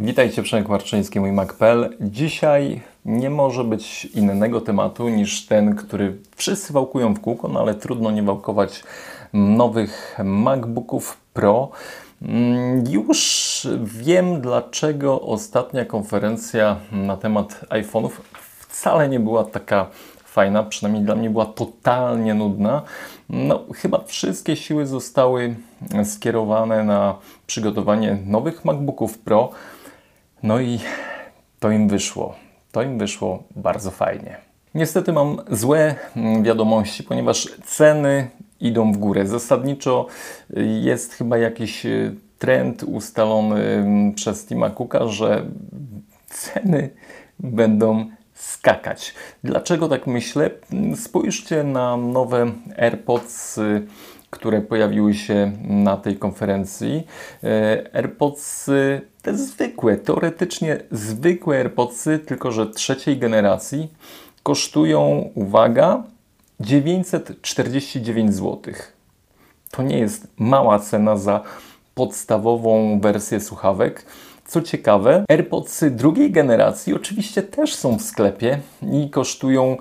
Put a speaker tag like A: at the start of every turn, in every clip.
A: Witajcie, Przemek Marczyński, mój Mac.pl. Dzisiaj nie może być innego tematu niż ten, który wszyscy wałkują w kółko, no ale trudno nie wałkować nowych MacBooków Pro. Mm, już wiem, dlaczego ostatnia konferencja na temat iPhone'ów wcale nie była taka fajna, przynajmniej dla mnie była totalnie nudna. No, chyba wszystkie siły zostały skierowane na przygotowanie nowych MacBooków Pro. No i to im wyszło. To im wyszło bardzo fajnie. Niestety mam złe mm, wiadomości, ponieważ ceny idą w górę. Zasadniczo y, jest chyba jakiś y, trend ustalony mm, przez Tima Cooka, że ceny będą skakać. Dlaczego tak myślę? Spójrzcie na nowe AirPods, które pojawiły się na tej konferencji. E, AirPods te zwykłe, teoretycznie zwykłe AirPods, tylko że trzeciej generacji, kosztują, uwaga, 949 zł. To nie jest mała cena za podstawową wersję słuchawek. Co ciekawe, AirPods drugiej generacji oczywiście też są w sklepie i kosztują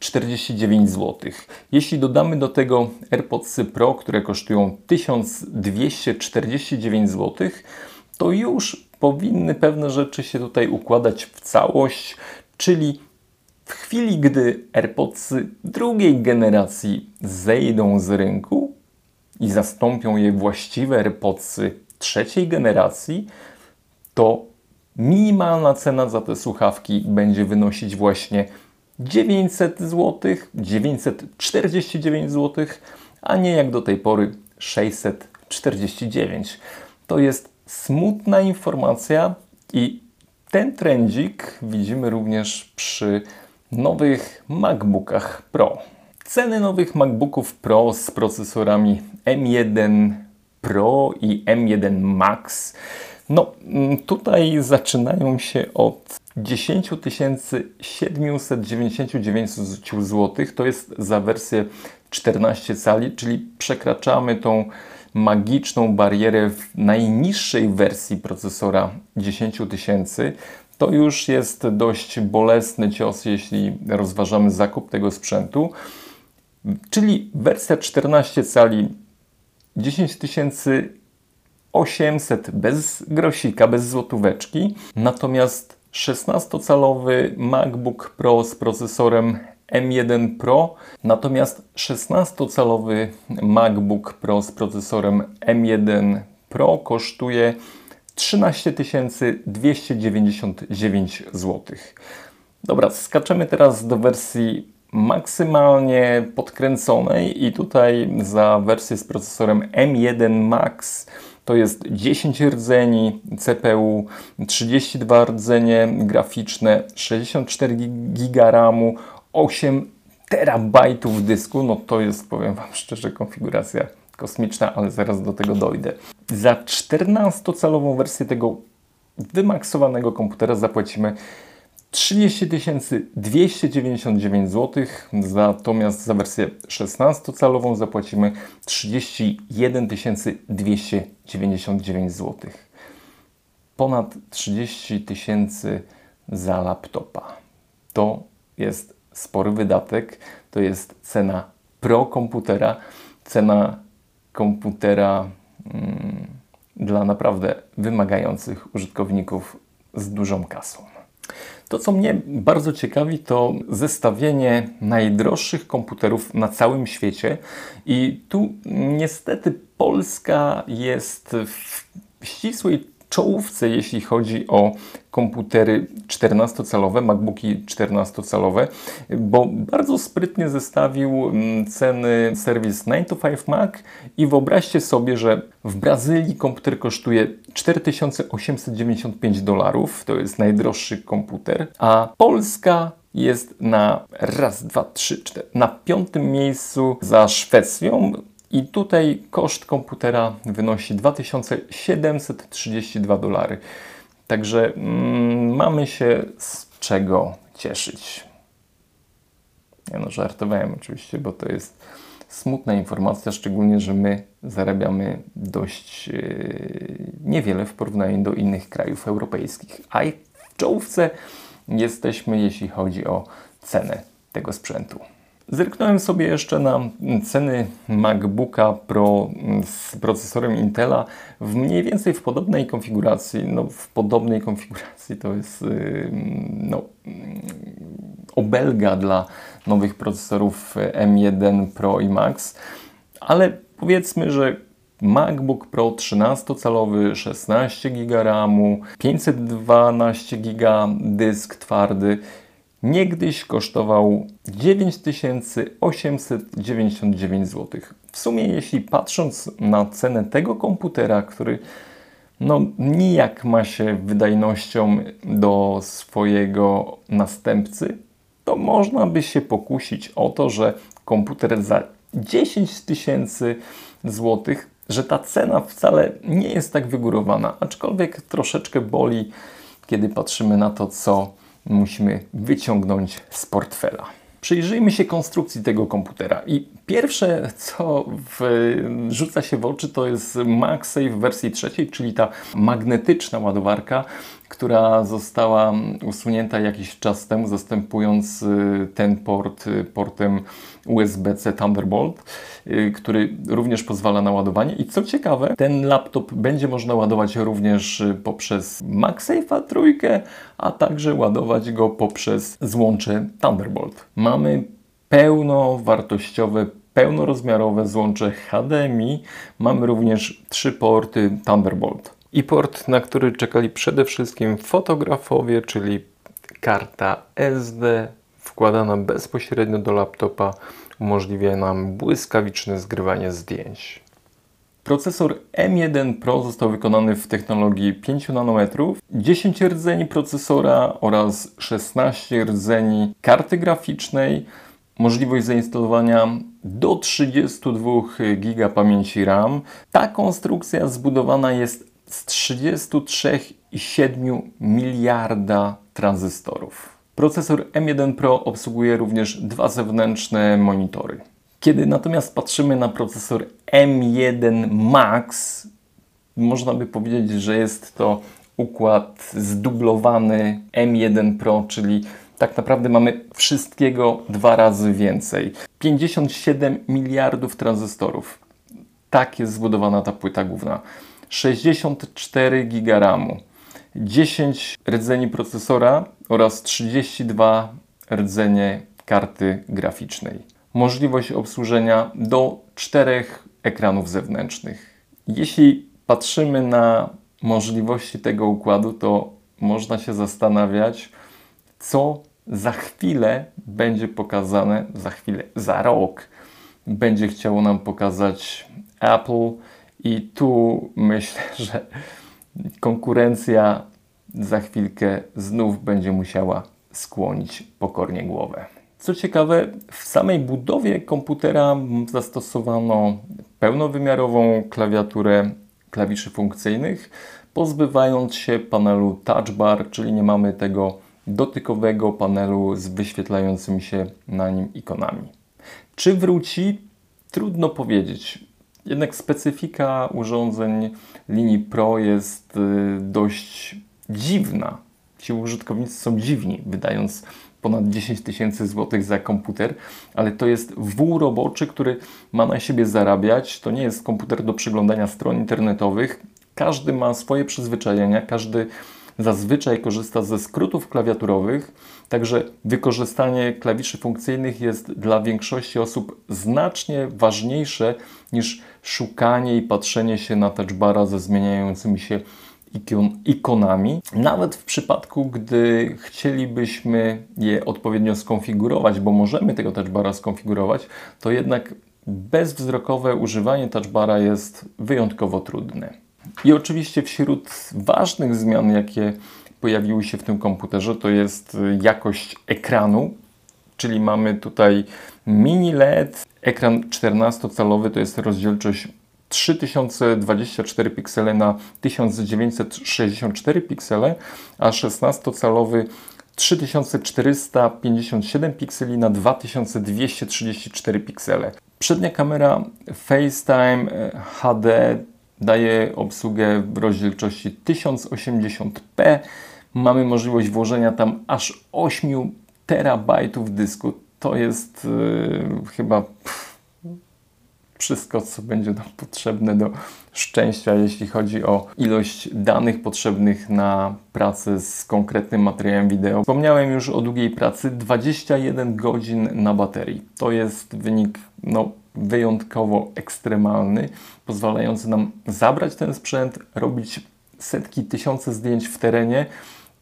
A: 649 zł. Jeśli dodamy do tego AirPods Pro, które kosztują 1249 zł, to już powinny pewne rzeczy się tutaj układać w całość, czyli w chwili, gdy AirPods drugiej generacji zejdą z rynku i zastąpią je właściwe AirPods trzeciej generacji, to minimalna cena za te słuchawki będzie wynosić właśnie 900 zł, 949 zł, a nie jak do tej pory 649. To jest smutna informacja i ten trendzik widzimy również przy nowych MacBookach Pro. Ceny nowych MacBooków Pro z procesorami M1 Pro i M1 Max. No, mm, tutaj zaczynają się od 10 799 zł. To jest za wersję 14 cali, czyli przekraczamy tą magiczną barierę w najniższej wersji procesora 10 tysięcy. To już jest dość bolesny cios, jeśli rozważamy zakup tego sprzętu. Czyli wersja 14 cali 10 800 bez grosika, bez złotóweczki. Natomiast 16-calowy MacBook Pro z procesorem M1 Pro, natomiast 16-calowy MacBook Pro z procesorem M1 Pro kosztuje 13 299 zł. Dobra, skaczemy teraz do wersji maksymalnie podkręconej i tutaj za wersję z procesorem M1 Max to jest 10 rdzeni CPU, 32 rdzenie graficzne, 64 GB RAMu, 8 terabajtów dysku. No to jest, powiem Wam szczerze, konfiguracja kosmiczna, ale zaraz do tego dojdę. Za 14-calową wersję tego wymaksowanego komputera zapłacimy 30 299 zł, natomiast za wersję 16-calową zapłacimy 31 299 zł. Ponad 30 tysięcy za laptopa. To jest spory wydatek, to jest cena pro komputera, cena komputera mm, dla naprawdę wymagających użytkowników z dużą kasą. To, co mnie bardzo ciekawi, to zestawienie najdroższych komputerów na całym świecie. I tu niestety Polska jest w ścisłej czołówce, jeśli chodzi o komputery 14-calowe, MacBooki 14-calowe, bo bardzo sprytnie zestawił mm, ceny serwis 9 to 5 Mac i wyobraźcie sobie, że w Brazylii komputer kosztuje 4895 dolarów, to jest najdroższy komputer, a Polska jest na raz, dwa, trzy, cztery, na piątym miejscu za Szwecją. I tutaj koszt komputera wynosi 2732 dolary. Także mm, mamy się z czego cieszyć. Ja no żartowałem oczywiście, bo to jest smutna informacja, szczególnie, że my zarabiamy dość yy, niewiele w porównaniu do innych krajów europejskich, a w czołówce jesteśmy, jeśli chodzi o cenę tego sprzętu. Zerknąłem sobie jeszcze na ceny MacBooka Pro z procesorem Intela w mniej więcej w podobnej konfiguracji. No, w podobnej konfiguracji to jest no, obelga dla nowych procesorów M1 Pro i Max, ale powiedzmy, że MacBook Pro 13-calowy, 16 GB RAMu, 512 GB dysk twardy niegdyś kosztował 9899 zł. W sumie, jeśli patrząc na cenę tego komputera, który no, nijak ma się wydajnością do swojego następcy, to można by się pokusić o to, że komputer za 10 tysięcy złotych, że ta cena wcale nie jest tak wygórowana, aczkolwiek troszeczkę boli, kiedy patrzymy na to, co musimy wyciągnąć z portfela. Przyjrzyjmy się konstrukcji tego komputera i pierwsze, co w, rzuca się w oczy, to jest MagSafe w wersji trzeciej, czyli ta magnetyczna ładowarka, która została usunięta jakiś czas temu, zastępując y, ten port y, portem USB-C Thunderbolt, y, który również pozwala na ładowanie. I co ciekawe, ten laptop będzie można ładować również poprzez MagSafe'a trójkę, a także ładować go poprzez złącze Thunderbolt. Mamy pełnowartościowe pełnorozmiarowe złącze HDMI. Mamy również trzy porty Thunderbolt i port, na który czekali przede wszystkim fotografowie, czyli karta SD wkładana bezpośrednio do laptopa umożliwia nam błyskawiczne zgrywanie zdjęć. Procesor M1 Pro został wykonany w technologii 5 nanometrów, 10 rdzeni procesora oraz 16 rdzeni karty graficznej, możliwość zainstalowania do 32 GB pamięci RAM. Ta konstrukcja zbudowana jest z 33,7 miliarda tranzystorów. Procesor M1 Pro obsługuje również dwa zewnętrzne monitory. Kiedy natomiast patrzymy na procesor M1 Max, można by powiedzieć, że jest to układ zdublowany M1 Pro, czyli tak naprawdę mamy wszystkiego dwa razy więcej. 57 miliardów tranzystorów. Tak jest zbudowana ta płyta główna. 64 GB RAMu, 10 rdzeni procesora oraz 32 rdzenie karty graficznej. Możliwość obsłużenia do czterech ekranów zewnętrznych. Jeśli patrzymy na możliwości tego układu, to można się zastanawiać, co za chwilę będzie pokazane, za chwilę, za rok będzie chciało nam pokazać Apple i tu myślę, że konkurencja za chwilkę znów będzie musiała skłonić pokornie głowę. Co ciekawe, w samej budowie komputera zastosowano pełnowymiarową klawiaturę klawiszy funkcyjnych, pozbywając się panelu touch bar, czyli nie mamy tego dotykowego panelu z wyświetlającymi się na nim ikonami. Czy wróci? Trudno powiedzieć. Jednak specyfika urządzeń linii Pro jest y, dość dziwna. Ci użytkownicy są dziwni, wydając ponad 10 tysięcy złotych za komputer, ale to jest wół roboczy, który ma na siebie zarabiać. To nie jest komputer do przeglądania stron internetowych. Każdy ma swoje przyzwyczajenia, każdy zazwyczaj korzysta ze skrótów klawiaturowych, także wykorzystanie klawiszy funkcyjnych jest dla większości osób znacznie ważniejsze niż szukanie i patrzenie się na touchbara ze zmieniającymi się ikonami. Nawet w przypadku, gdy chcielibyśmy je odpowiednio skonfigurować, bo możemy tego touchbara skonfigurować, to jednak bezwzrokowe używanie touchbara jest wyjątkowo trudne. I oczywiście wśród ważnych zmian, jakie pojawiły się w tym komputerze, to jest jakość ekranu, czyli mamy tutaj mini LED, ekran 14-calowy, to jest rozdzielczość 3024 piksele na 1964 piksele, a 16-calowy 3457 pikseli na 2234 piksele. Przednia kamera FaceTime e, HD daje obsługę w rozdzielczości 1080p. Mamy możliwość włożenia tam aż 8 terabajtów dysku. To jest yy, chyba pff, wszystko, co będzie nam potrzebne do szczęścia, jeśli chodzi o ilość danych potrzebnych na pracę z konkretnym materiałem wideo. Wspomniałem już o długiej pracy, 21 godzin na baterii. To jest wynik no, wyjątkowo ekstremalny, pozwalający nam zabrać ten sprzęt, robić setki, tysiące zdjęć w terenie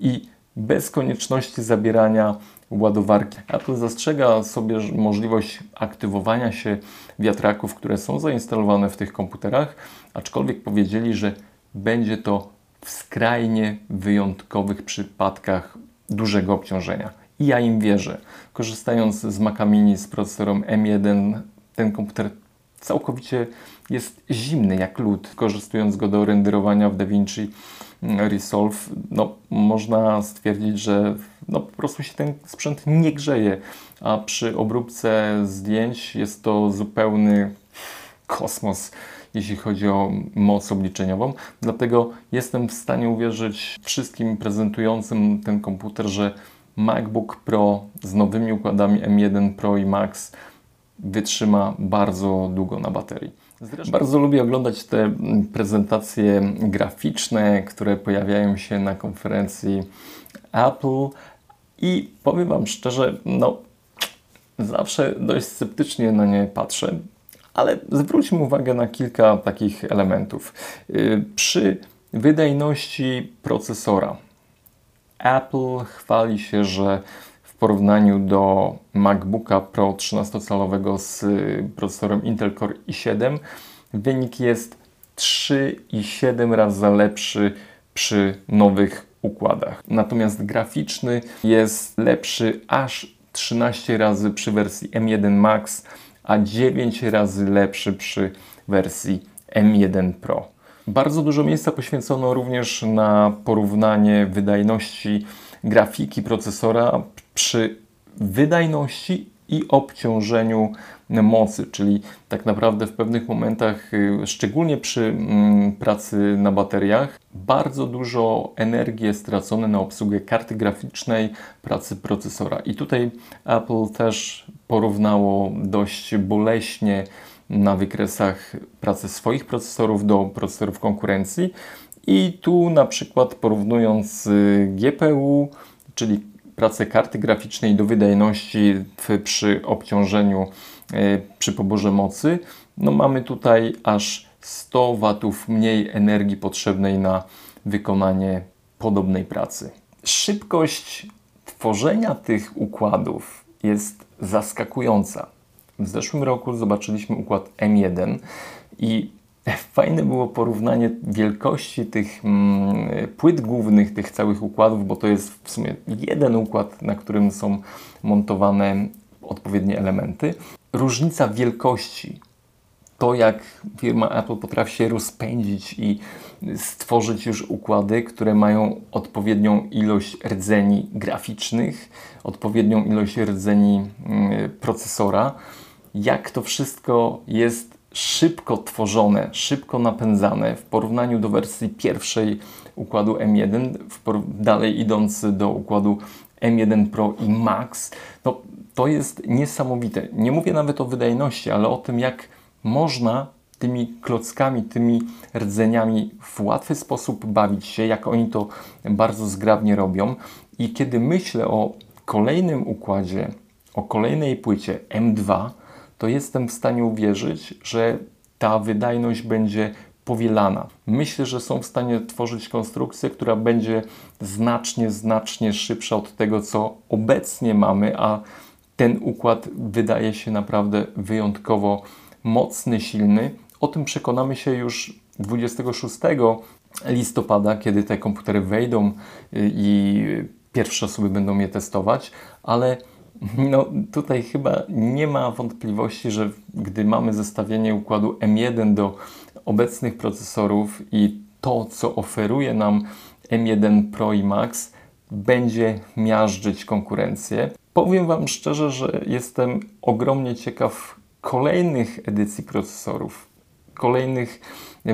A: i bez konieczności zabierania ładowarki. Apple zastrzega sobie możliwość aktywowania się wiatraków, które są zainstalowane w tych komputerach, aczkolwiek powiedzieli, że będzie to w skrajnie wyjątkowych przypadkach dużego obciążenia. I ja im wierzę. Korzystając z Maca Mini z procesorem M1, ten komputer całkowicie jest zimny jak lód. Korzystując go do renderowania w DaVinci Resolve, no, można stwierdzić, że no, po prostu się ten sprzęt nie grzeje, a przy obróbce zdjęć jest to zupełny kosmos, jeśli chodzi o moc obliczeniową. Dlatego jestem w stanie uwierzyć wszystkim prezentującym ten komputer, że MacBook Pro z nowymi układami M1 Pro i Max wytrzyma bardzo długo na baterii. Zresztą bardzo lubię oglądać te prezentacje graficzne, które pojawiają się na konferencji Apple i powiem Wam szczerze, no zawsze dość sceptycznie na nie patrzę, ale zwróćmy uwagę na kilka takich elementów. Y, przy wydajności procesora Apple chwali się, że porównaniu do MacBooka Pro 13-calowego z procesorem Intel Core i7 wynik jest 3,7 razy lepszy przy nowych układach. Natomiast graficzny jest lepszy aż 13 razy przy wersji M1 Max, a 9 razy lepszy przy wersji M1 Pro. Bardzo dużo miejsca poświęcono również na porównanie wydajności grafiki procesora przy wydajności i obciążeniu mocy, czyli tak naprawdę w pewnych momentach, y, szczególnie przy mm, pracy na bateriach, bardzo dużo energii jest stracone na obsługę karty graficznej, pracy procesora. I tutaj Apple też porównało dość boleśnie na wykresach pracy swoich procesorów do procesorów konkurencji. I tu na przykład porównując GPU, czyli pracę karty graficznej do wydajności przy obciążeniu, e, przy poborze mocy, no mamy tutaj aż 100 W mniej energii potrzebnej na wykonanie podobnej pracy. Szybkość tworzenia tych układów jest zaskakująca. W zeszłym roku zobaczyliśmy układ M1 i Fajne było porównanie wielkości tych mm, płyt głównych, tych całych układów, bo to jest w sumie jeden układ, na którym są montowane odpowiednie elementy. Różnica wielkości, to jak firma Apple potrafi się rozpędzić i stworzyć już układy, które mają odpowiednią ilość rdzeni graficznych, odpowiednią ilość rdzeni mm, procesora, jak to wszystko jest szybko tworzone, szybko napędzane w porównaniu do wersji pierwszej układu M1, dalej idąc do układu M1 Pro i Max, to jest niesamowite. Nie mówię nawet o wydajności, ale o tym, jak można tymi klockami, tymi rdzeniami w łatwy sposób bawić się, jak oni to bardzo zgrabnie robią. I kiedy myślę o kolejnym układzie, o kolejnej płycie M2, to jestem w stanie uwierzyć, że ta wydajność będzie powielana. Myślę, że są w stanie tworzyć konstrukcję, która będzie znacznie, znacznie szybsza od tego, co obecnie mamy, a ten układ wydaje się naprawdę wyjątkowo mocny, silny. O tym przekonamy się już 26 listopada, kiedy te komputery wejdą i pierwsze osoby będą je testować, ale no tutaj chyba nie ma wątpliwości, że gdy mamy zestawienie układu M1 do obecnych procesorów i to, co oferuje nam M1 Pro i Max, będzie miażdżyć konkurencję. Powiem Wam szczerze, że jestem ogromnie ciekaw kolejnych edycji procesorów, kolejnych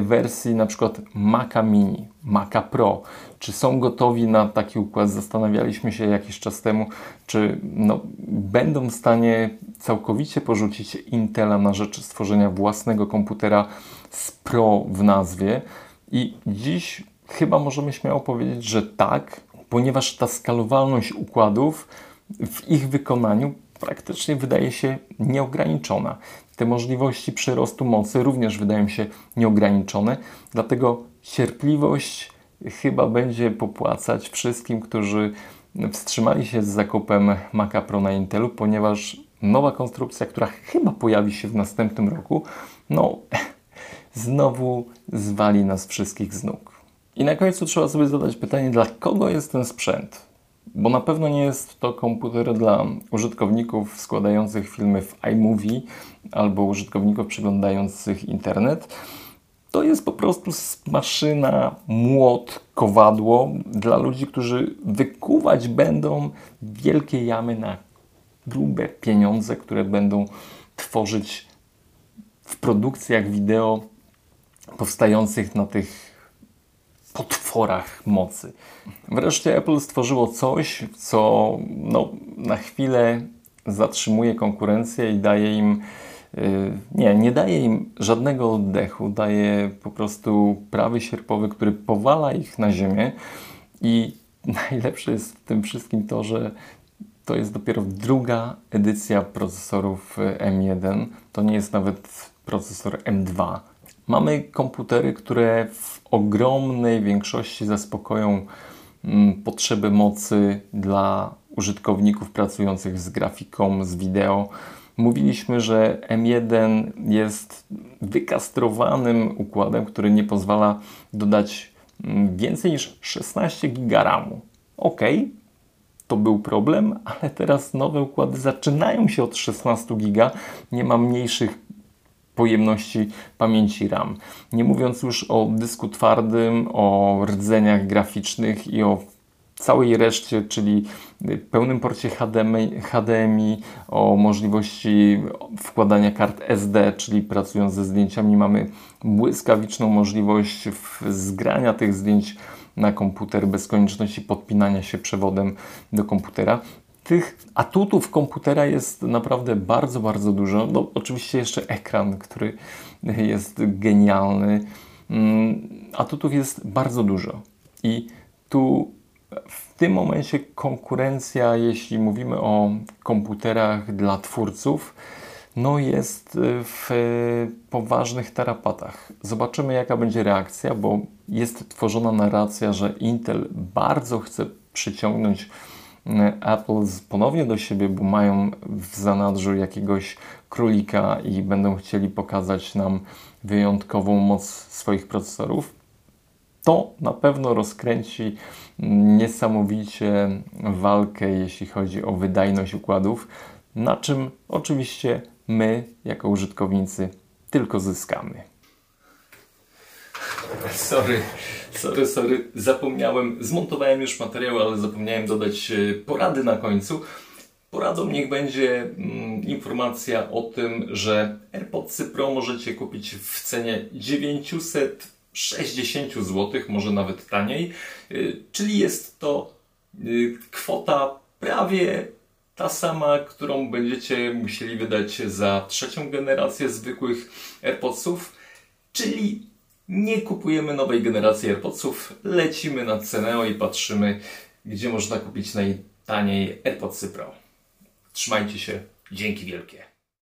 A: wersji na przykład Maca Mini, Maca Pro. Czy są gotowi na taki układ? Zastanawialiśmy się jakiś czas temu, czy no, będą w stanie całkowicie porzucić Intela na rzecz stworzenia własnego komputera z Pro w nazwie. I dziś chyba możemy śmiało powiedzieć, że tak, ponieważ ta skalowalność układów w ich wykonaniu praktycznie wydaje się nieograniczona. Te możliwości przyrostu mocy również wydają się nieograniczone, dlatego cierpliwość chyba będzie popłacać wszystkim, którzy wstrzymali się z zakupem Maca Pro na Intelu, ponieważ nowa konstrukcja, która chyba pojawi się w następnym roku, no znowu zwali nas wszystkich z nóg. I na końcu trzeba sobie zadać pytanie, dla kogo jest ten sprzęt? Bo na pewno nie jest to komputer dla użytkowników składających filmy w iMovie albo użytkowników przeglądających internet. To jest po prostu maszyna, młot, kowadło dla ludzi, którzy wykuwać będą wielkie jamy na grube pieniądze, które będą tworzyć w produkcjach wideo powstających na tych potworach mocy. Wreszcie Apple stworzyło coś, co no, na chwilę zatrzymuje konkurencję i daje im y, nie, nie daje im żadnego oddechu, daje po prostu prawy sierpowy, który powala ich na ziemię i najlepsze jest w tym wszystkim to, że to jest dopiero druga edycja procesorów M1. To nie jest nawet procesor M2 Mamy komputery, które w ogromnej większości zaspokoją mm, potrzeby mocy dla użytkowników pracujących z grafiką, z wideo. Mówiliśmy, że M1 jest wykastrowanym układem, który nie pozwala dodać mm, więcej niż 16 GB RAMu. Ok, to był problem, ale teraz nowe układy zaczynają się od 16 GB. Nie ma mniejszych pojemności pamięci RAM. Nie mówiąc już o dysku twardym, o rdzeniach graficznych i o całej reszcie, czyli pełnym porcie HDMI, HDMI, o możliwości wkładania kart SD, czyli pracując ze zdjęciami mamy błyskawiczną możliwość zgrania tych zdjęć na komputer bez konieczności podpinania się przewodem do komputera. Tych atutów komputera jest naprawdę bardzo, bardzo dużo. No, oczywiście jeszcze ekran, który jest genialny. Mm, atutów jest bardzo dużo. I tu w tym momencie konkurencja, jeśli mówimy o komputerach dla twórców, no jest w poważnych tarapatach. Zobaczymy, jaka będzie reakcja, bo jest tworzona narracja, że Intel bardzo chce przyciągnąć Apple ponownie do siebie, bo mają w zanadrzu jakiegoś królika i będą chcieli pokazać nam wyjątkową moc swoich procesorów, to na pewno rozkręci niesamowicie walkę, jeśli chodzi o wydajność układów, na czym oczywiście my, jako użytkownicy, tylko zyskamy. Sorry, sorry, sorry, zapomniałem, zmontowałem już materiał, ale zapomniałem dodać e, porady na końcu. Poradą niech będzie mm, informacja o tym, że AirPods Pro możecie kupić w cenie 960 zł, może nawet taniej, e, czyli jest to e, kwota prawie ta sama, którą będziecie musieli wydać za trzecią generację zwykłych AirPodsów, czyli nie kupujemy nowej generacji AirPodsów, lecimy na Ceneo i patrzymy, gdzie można kupić najtaniej AirPodsy Pro. Trzymajcie się, dzięki wielkie.